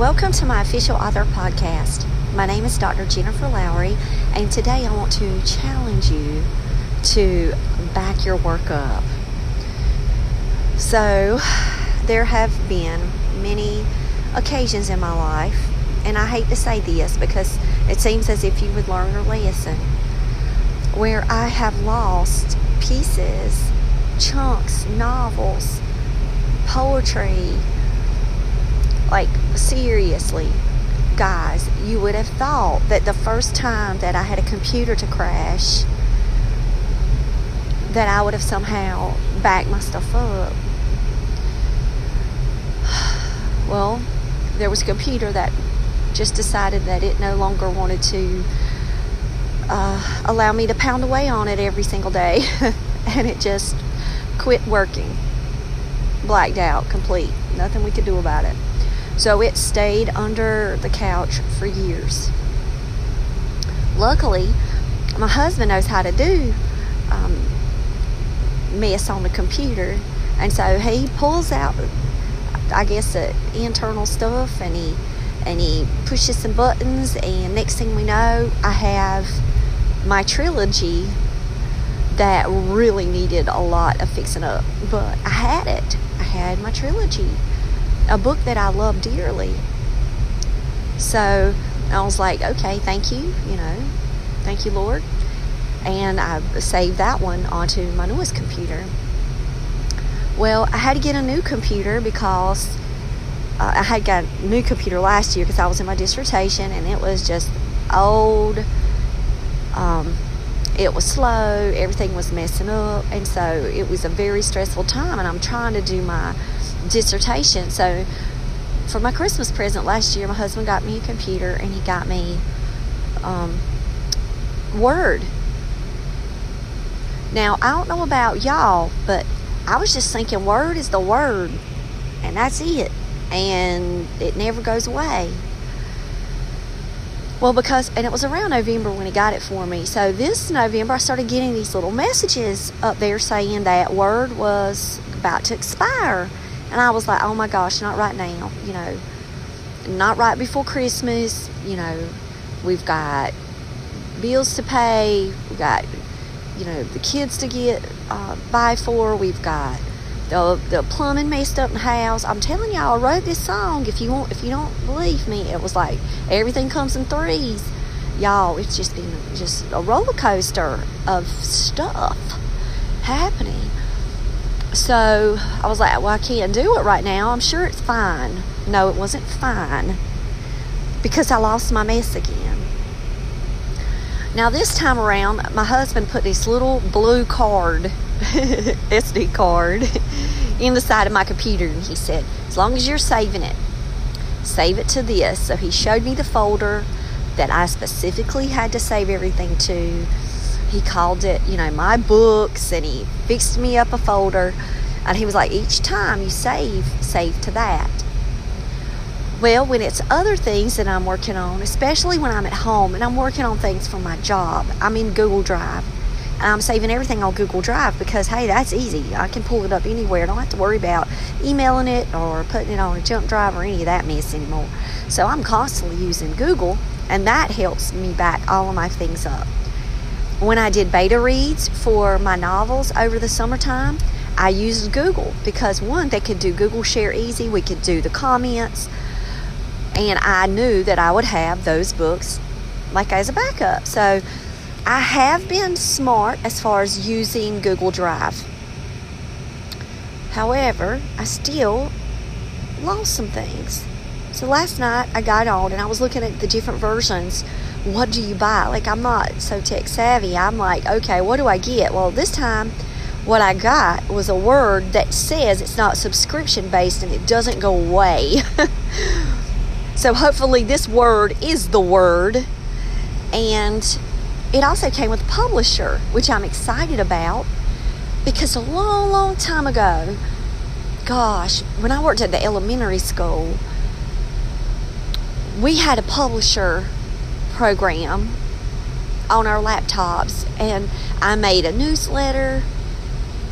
Welcome to my official author podcast. My name is Dr. Jennifer Lowry, and today I want to challenge you to back your work up. So, there have been many occasions in my life, and I hate to say this because it seems as if you would learn a lesson, where I have lost pieces, chunks, novels, poetry, like, seriously, guys, you would have thought that the first time that I had a computer to crash, that I would have somehow backed my stuff up. Well, there was a computer that just decided that it no longer wanted to uh, allow me to pound away on it every single day, and it just quit working. Blacked out, complete. Nothing we could do about it. So it stayed under the couch for years. Luckily, my husband knows how to do um, mess on the computer, and so he pulls out, I guess, the internal stuff, and he and he pushes some buttons, and next thing we know, I have my trilogy that really needed a lot of fixing up, but I had it. I had my trilogy a book that I love dearly. So I was like, okay, thank you, you know, thank you, Lord. And I saved that one onto my newest computer. Well, I had to get a new computer because uh, I had got a new computer last year because I was in my dissertation and it was just old. Um, it was slow, everything was messing up, and so it was a very stressful time. And I'm trying to do my dissertation. So for my Christmas present last year, my husband got me a computer and he got me um, Word. Now, I don't know about y'all, but I was just thinking Word is the Word, and that's it. And it never goes away. Well, because, and it was around November when he got it for me. So this November, I started getting these little messages up there saying that Word was about to expire. And I was like, oh my gosh, not right now, you know, not right before Christmas, you know, we've got bills to pay, we've got, you know, the kids to get uh, by for, we've got the, the plumbing messed up in the house. I'm telling y'all, I wrote this song. If you want, if you don't believe me, it was like everything comes in threes. Y'all, it's just been just a roller coaster of stuff happening. So I was like, well, I can't do it right now. I'm sure it's fine. No, it wasn't fine because I lost my mess again. Now, this time around, my husband put this little blue card, SD card, in the side of my computer, and he said, as long as you're saving it, save it to this. So he showed me the folder that I specifically had to save everything to he called it, you know, my books, and he fixed me up a folder. And he was like, each time you save, save to that. Well, when it's other things that I'm working on, especially when I'm at home and I'm working on things for my job, I'm in Google Drive. And I'm saving everything on Google Drive because, hey, that's easy. I can pull it up anywhere. I don't have to worry about emailing it or putting it on a jump drive or any of that mess anymore. So I'm constantly using Google, and that helps me back all of my things up when I did beta reads for my novels over the summertime, I used Google because one, they could do Google Share Easy, we could do the comments, and I knew that I would have those books like as a backup. So I have been smart as far as using Google Drive. However, I still lost some things. So last night I got on and I was looking at the different versions what do you buy? Like, I'm not so tech savvy. I'm like, okay, what do I get? Well, this time, what I got was a word that says it's not subscription based and it doesn't go away. so, hopefully, this word is the word. And it also came with a publisher, which I'm excited about because a long, long time ago, gosh, when I worked at the elementary school, we had a publisher program on our laptops and I made a newsletter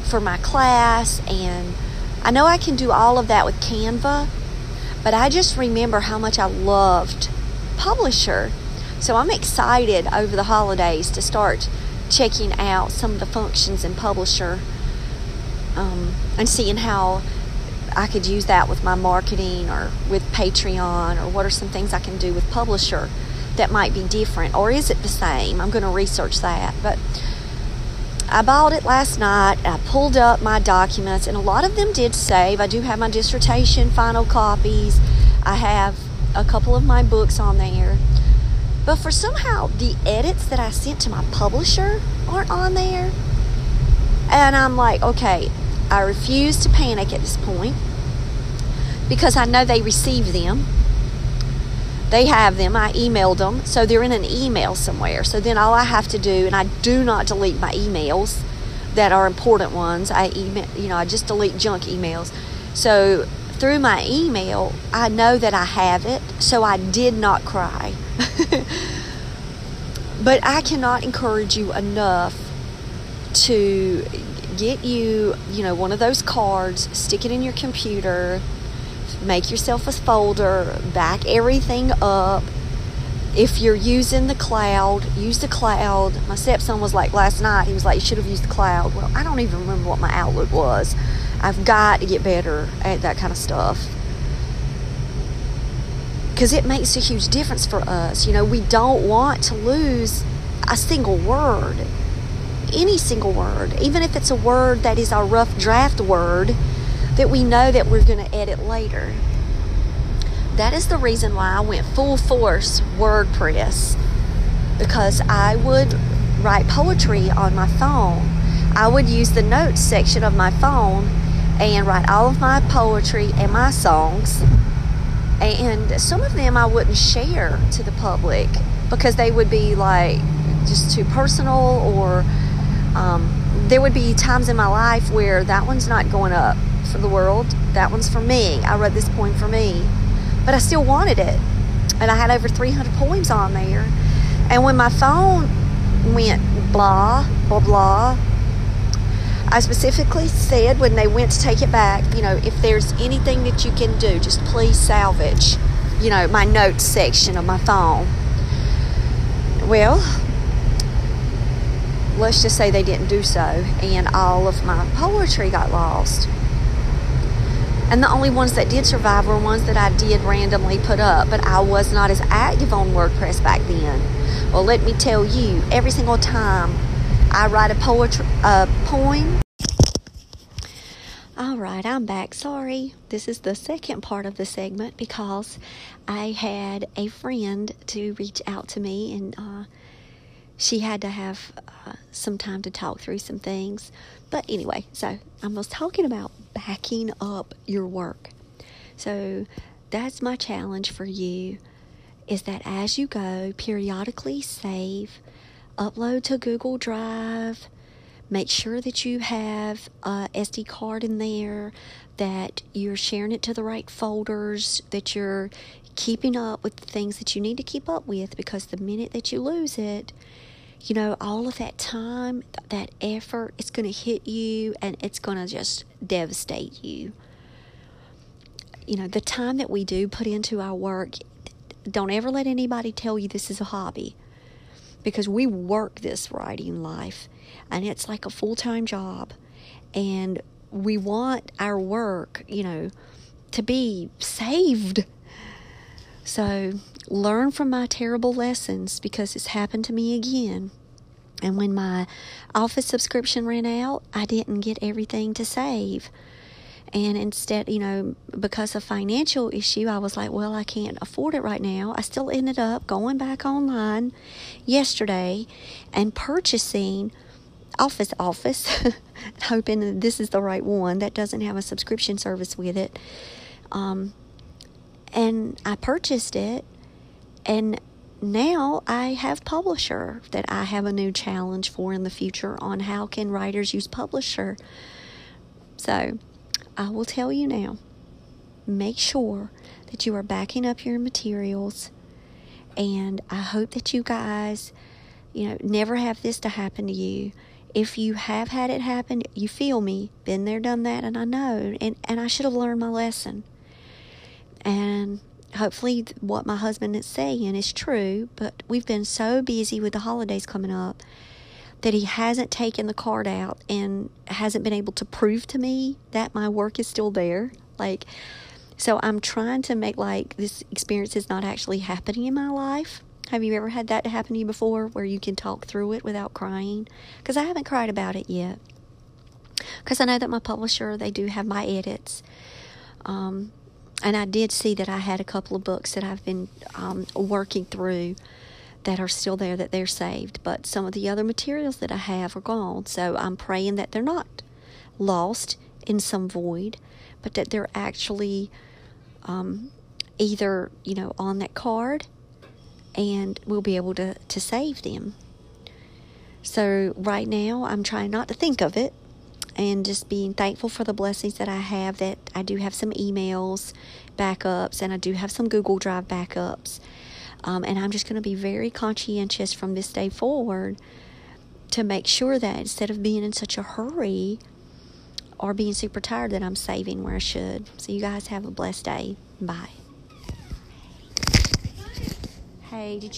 for my class and I know I can do all of that with Canva But I just remember how much I loved Publisher. So I'm excited over the holidays to start checking out some of the functions in Publisher um, and seeing how I could use that with my marketing or with Patreon or what are some things I can do with Publisher that might be different or is it the same? I'm going to research that. But I bought it last night. I pulled up my documents and a lot of them did save. I do have my dissertation final copies. I have a couple of my books on there. But for somehow the edits that I sent to my publisher aren't on there. And I'm like, okay, I refuse to panic at this point because I know they received them. They have them. I emailed them. So they're in an email somewhere. So then all I have to do, and I do not delete my emails that are important ones. I email, you know, I just delete junk emails. So through my email, I know that I have it. So I did not cry. but I cannot encourage you enough to get you, you know, one of those cards, stick it in your computer, make yourself a folder, back everything up. If you're using the cloud, use the cloud. My stepson was like last night, he was like, You should have used the cloud. Well, I don't even remember what my Outlook was. I've got to get better at that kind of stuff. Because it makes a huge difference for us. You know, we don't want to lose a single word any single word, even if it's a word that is our rough draft word that we know that we're going to edit later. That is the reason why I went full force WordPress because I would write poetry on my phone. I would use the notes section of my phone and write all of my poetry and my songs. And some of them I wouldn't share to the public because they would be like just too personal or um, there would be times in my life where that one's not going up for the world. That one's for me. I wrote this poem for me. But I still wanted it. And I had over 300 poems on there. And when my phone went blah, blah, blah, I specifically said when they went to take it back, you know, if there's anything that you can do, just please salvage, you know, my notes section of my phone. Well, let's just say they didn't do so, and all of my poetry got lost. And the only ones that did survive were ones that I did randomly put up, but I was not as active on WordPress back then. Well, let me tell you, every single time I write a poetry poem. All right, I'm back. Sorry. This is the second part of the segment because I had a friend to reach out to me and uh, she had to have uh, some time to talk through some things. But anyway, so I was talking about backing up your work. So that's my challenge for you is that as you go, periodically save, upload to Google Drive, make sure that you have a SD card in there, that you're sharing it to the right folders, that you're keeping up with the things that you need to keep up with because the minute that you lose it, you know, all of that time, that effort, it's going to hit you and it's going to just devastate you. You know, the time that we do put into our work, don't ever let anybody tell you this is a hobby because we work this writing life and it's like a full time job. And we want our work, you know, to be saved. So learn from my terrible lessons because it's happened to me again. And when my office subscription ran out, I didn't get everything to save. And instead, you know, because of financial issue, I was like, well, I can't afford it right now. I still ended up going back online yesterday and purchasing Office Office, hoping this is the right one that doesn't have a subscription service with it. Um, and I purchased it and now I have Publisher that I have a new challenge for in the future on how can writers use Publisher. So I will tell you now make sure that you are backing up your materials. And I hope that you guys you know never have this to happen to you. If you have had it happen you feel me. Been there done that and I know. And and I should have learned my lesson. And hopefully, what my husband is saying is true, but we've been so busy with the holidays coming up that he hasn't taken the card out and hasn't been able to prove to me that my work is still there. Like, so I'm trying to make like this experience is not actually happening in my life. Have you ever had that happen to you before where you can talk through it without crying? Because I haven't cried about it yet. Because I know that my publisher, they do have my edits. Um, and I did see that I had a couple of books that I've been um, working through that are still there, that they're saved. But some of the other materials that I have are gone. So I'm praying that they're not lost in some void, but that they're actually um, either, you know, on that card and we'll be able to, to save them. So right now, I'm trying not to think of it and just being thankful for the blessings that I have. That I do have some emails backups and I do have some Google Drive backups. Um, and I'm just going to be very conscientious from this day forward to make sure that instead of being in such a hurry or being super tired, that I'm saving where I should. So, you guys have a blessed day. Bye. Hey, did you?